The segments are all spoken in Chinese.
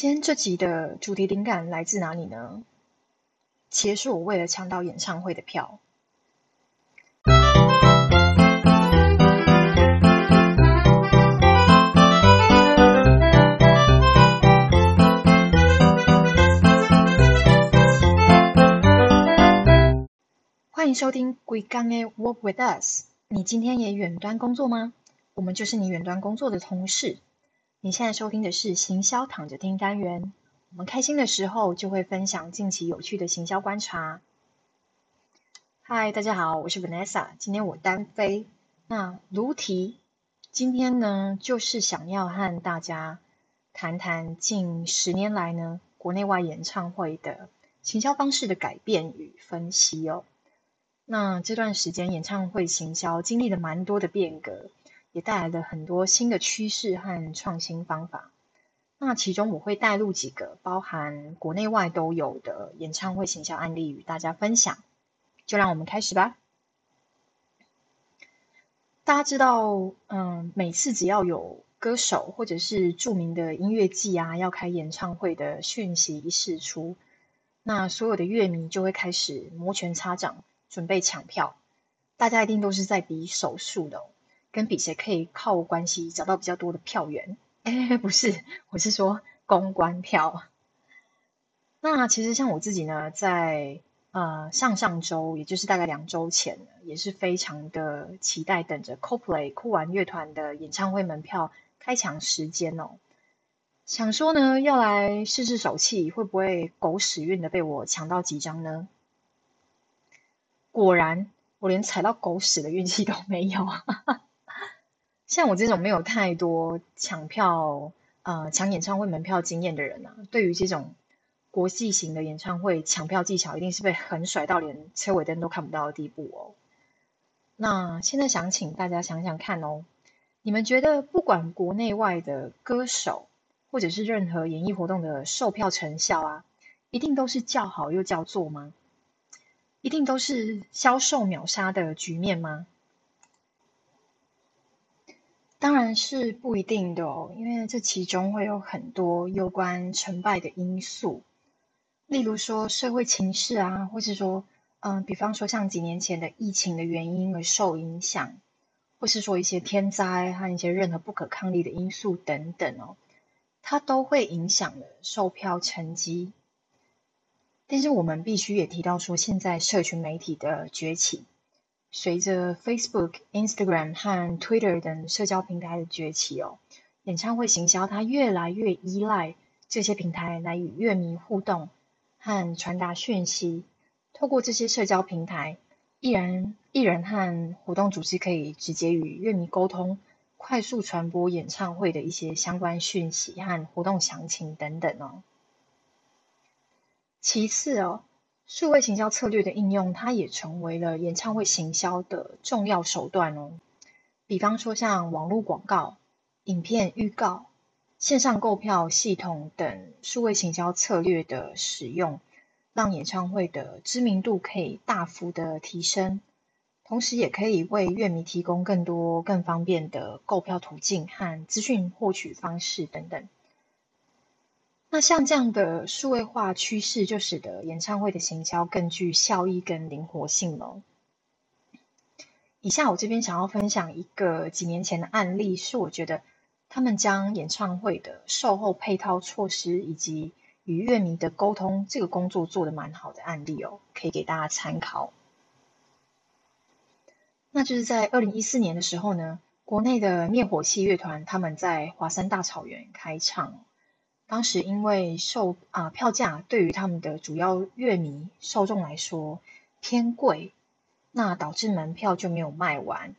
今天这集的主题灵感来自哪里呢？其实是我为了抢到演唱会的票。欢迎收听《贵刚的 Work with Us》。你今天也远端工作吗？我们就是你远端工作的同事。你现在收听的是行销躺着听单元。我们开心的时候就会分享近期有趣的行销观察。嗨，大家好，我是 Vanessa，今天我单飞。那卢提今天呢，就是想要和大家谈谈近十年来呢，国内外演唱会的行销方式的改变与分析哦。那这段时间演唱会行销经历了蛮多的变革。也带来了很多新的趋势和创新方法。那其中我会带入几个包含国内外都有的演唱会行销案例与大家分享。就让我们开始吧。大家知道，嗯，每次只要有歌手或者是著名的音乐季啊要开演唱会的讯息一释出，那所有的乐迷就会开始摩拳擦掌，准备抢票。大家一定都是在比手速的。跟比谁可以靠关系找到比较多的票源？哎，不是，我是说公关票。那其实像我自己呢，在呃上上周，也就是大概两周前，也是非常的期待等着 CoPlay 酷玩乐团的演唱会门票开抢时间哦。想说呢，要来试试手气，会不会狗屎运的被我抢到几张呢？果然，我连踩到狗屎的运气都没有。像我这种没有太多抢票、呃抢演唱会门票经验的人啊，对于这种国际型的演唱会抢票技巧，一定是被横甩到连车尾灯都看不到的地步哦。那现在想请大家想想看哦，你们觉得不管国内外的歌手，或者是任何演艺活动的售票成效啊，一定都是叫好又叫座吗？一定都是销售秒杀的局面吗？当然是不一定的哦，因为这其中会有很多有关成败的因素，例如说社会情势啊，或是说，嗯，比方说像几年前的疫情的原因而受影响，或是说一些天灾和一些任何不可抗力的因素等等哦，它都会影响了售票成绩。但是我们必须也提到说，现在社群媒体的崛起。随着 Facebook、Instagram 和 Twitter 等社交平台的崛起哦，演唱会行销它越来越依赖这些平台来与乐迷互动和传达讯息。透过这些社交平台，艺人、艺人和活动组织可以直接与乐迷沟通，快速传播演唱会的一些相关讯息和活动详情等等哦。其次哦。数位行销策略的应用，它也成为了演唱会行销的重要手段哦。比方说，像网络广告、影片预告、线上购票系统等数位行销策略的使用，让演唱会的知名度可以大幅的提升，同时也可以为乐迷提供更多、更方便的购票途径和资讯获取方式等等。那像这样的数位化趋势，就使得演唱会的行销更具效益跟灵活性了。以下我这边想要分享一个几年前的案例，是我觉得他们将演唱会的售后配套措施以及与乐迷的沟通这个工作做得蛮好的案例哦，可以给大家参考。那就是在二零一四年的时候呢，国内的灭火器乐团他们在华山大草原开唱。当时因为售啊票价对于他们的主要乐迷受众来说偏贵，那导致门票就没有卖完。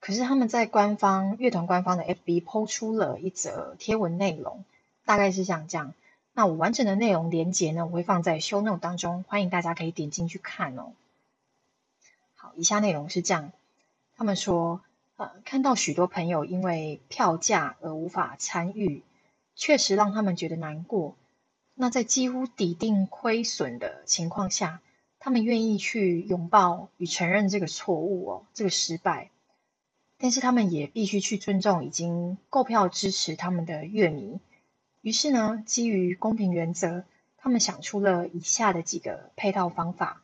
可是他们在官方乐团官方的 FB 抛出了一则贴文内容，大概是像这样。那我完整的内容连接呢，我会放在 Show Note 当中，欢迎大家可以点进去看哦。好，以下内容是这样：他们说，呃，看到许多朋友因为票价而无法参与。确实让他们觉得难过。那在几乎抵定亏损的情况下，他们愿意去拥抱与承认这个错误哦，这个失败。但是他们也必须去尊重已经购票支持他们的乐迷，于是呢，基于公平原则，他们想出了以下的几个配套方法。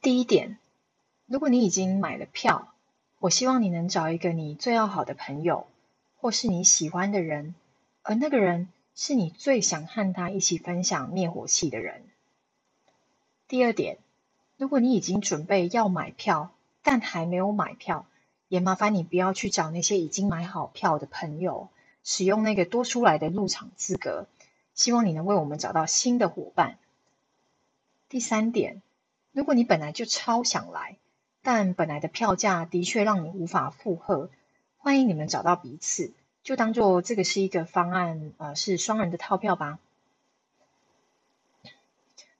第一点，如果你已经买了票，我希望你能找一个你最要好的朋友，或是你喜欢的人，而那个人是你最想和他一起分享灭火器的人。第二点，如果你已经准备要买票，但还没有买票，也麻烦你不要去找那些已经买好票的朋友，使用那个多出来的入场资格。希望你能为我们找到新的伙伴。第三点，如果你本来就超想来，但本来的票价的确让你无法负荷，欢迎你们找到彼此，就当做这个是一个方案，呃，是双人的套票吧。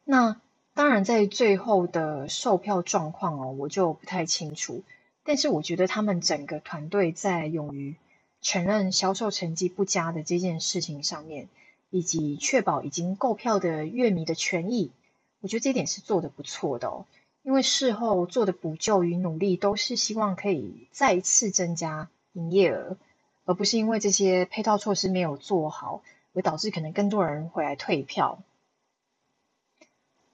那当然，在最后的售票状况哦，我就不太清楚。但是我觉得他们整个团队在勇于承认销售成绩不佳的这件事情上面，以及确保已经购票的乐迷的权益，我觉得这点是做的不错的哦。因为事后做的补救与努力，都是希望可以再次增加营业额，而不是因为这些配套措施没有做好，而导致可能更多人回来退票。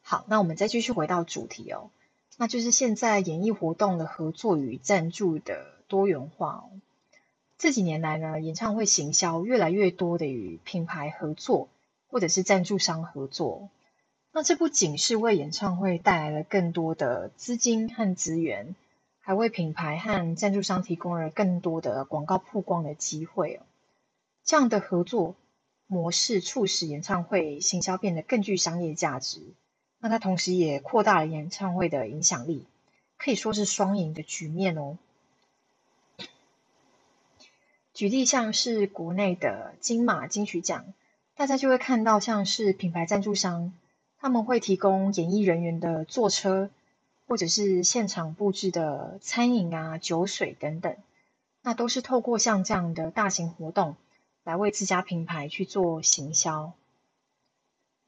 好，那我们再继续回到主题哦，那就是现在演艺活动的合作与赞助的多元化哦。这几年来呢，演唱会行销越来越多的与品牌合作，或者是赞助商合作。那这不仅是为演唱会带来了更多的资金和资源，还为品牌和赞助商提供了更多的广告曝光的机会哦。这样的合作模式促使演唱会行销变得更具商业价值。那它同时也扩大了演唱会的影响力，可以说是双赢的局面哦。举例像是国内的金马金曲奖，大家就会看到像是品牌赞助商。他们会提供演艺人员的坐车，或者是现场布置的餐饮啊、酒水等等，那都是透过像这样的大型活动来为自家品牌去做行销。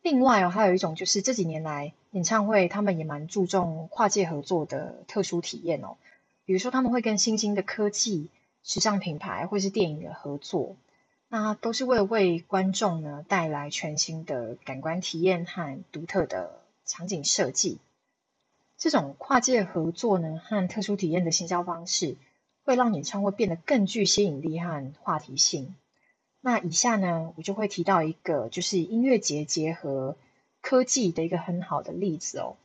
另外哦，还有一种就是这几年来演唱会，他们也蛮注重跨界合作的特殊体验哦，比如说他们会跟新兴的科技、时尚品牌或是电影的合作。那都是为了为观众呢带来全新的感官体验和独特的场景设计。这种跨界合作呢和特殊体验的行销方式，会让演唱会变得更具吸引力和话题性。那以下呢，我就会提到一个就是音乐节结合科技的一个很好的例子哦。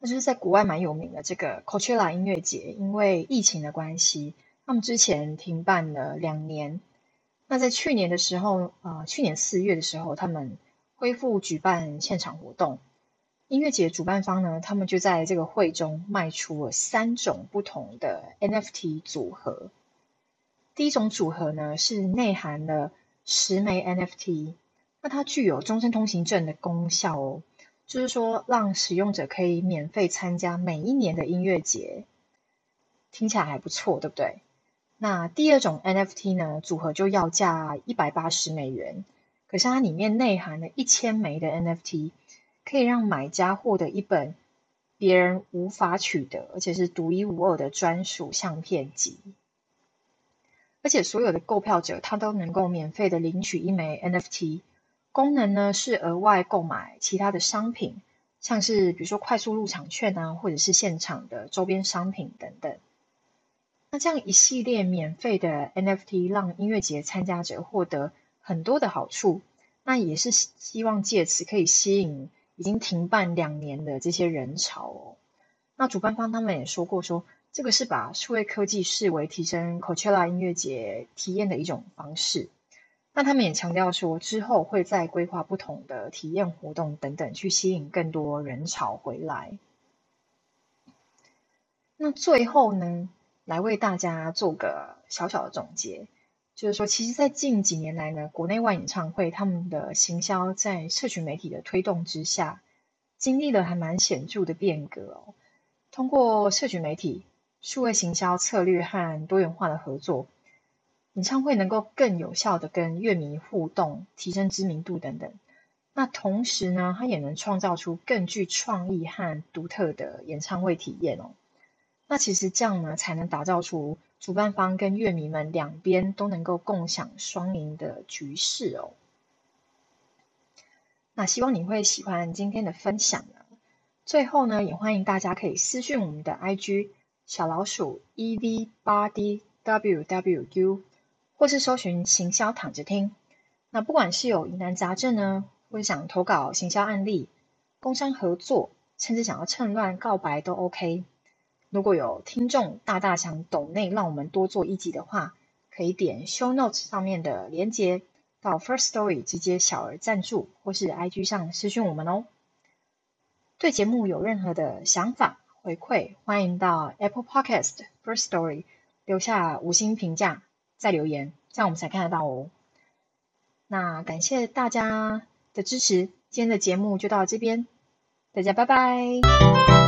那就是在国外蛮有名的这个 Coachella 音乐节，因为疫情的关系，他们之前停办了两年。那在去年的时候，啊，去年四月的时候，他们恢复举办现场活动。音乐节主办方呢，他们就在这个会中卖出了三种不同的 NFT 组合。第一种组合呢，是内含了十枚 NFT，那它具有终身通行证的功效哦，就是说让使用者可以免费参加每一年的音乐节。听起来还不错，对不对？那第二种 NFT 呢，组合就要价一百八十美元，可是它里面内含了一千枚的 NFT，可以让买家获得一本别人无法取得，而且是独一无二的专属相片集。而且所有的购票者他都能够免费的领取一枚 NFT，功能呢是额外购买其他的商品，像是比如说快速入场券啊，或者是现场的周边商品等等。那这样一系列免费的 NFT，让音乐节参加者获得很多的好处。那也是希望借此可以吸引已经停办两年的这些人潮哦。那主办方他们也说过，说这个是把数位科技视为提升 Coachella 音乐节体验的一种方式。那他们也强调说，之后会再规划不同的体验活动等等，去吸引更多人潮回来。那最后呢？来为大家做个小小的总结，就是说，其实，在近几年来呢，国内外演唱会他们的行销在社群媒体的推动之下，经历了还蛮显著的变革哦。通过社群媒体、数位行销策略和多元化的合作，演唱会能够更有效的跟乐迷互动，提升知名度等等。那同时呢，它也能创造出更具创意和独特的演唱会体验哦。那其实这样呢，才能打造出主办方跟乐迷们两边都能够共享双赢的局势哦。那希望你会喜欢今天的分享呢。最后呢，也欢迎大家可以私讯我们的 IG 小老鼠 E V 八 D W W U，或是搜寻行销躺着听。那不管是有疑难杂症呢，或者想投稿行销案例、工商合作，甚至想要趁乱告白都 OK。如果有听众大大想懂内让我们多做一集的话，可以点 Show Notes 上面的连接到 First Story 直接小额赞助，或是 IG 上私讯我们哦。对节目有任何的想法回馈，欢迎到 Apple Podcast First Story 留下五星评价，再留言，这样我们才看得到哦。那感谢大家的支持，今天的节目就到这边，大家拜拜。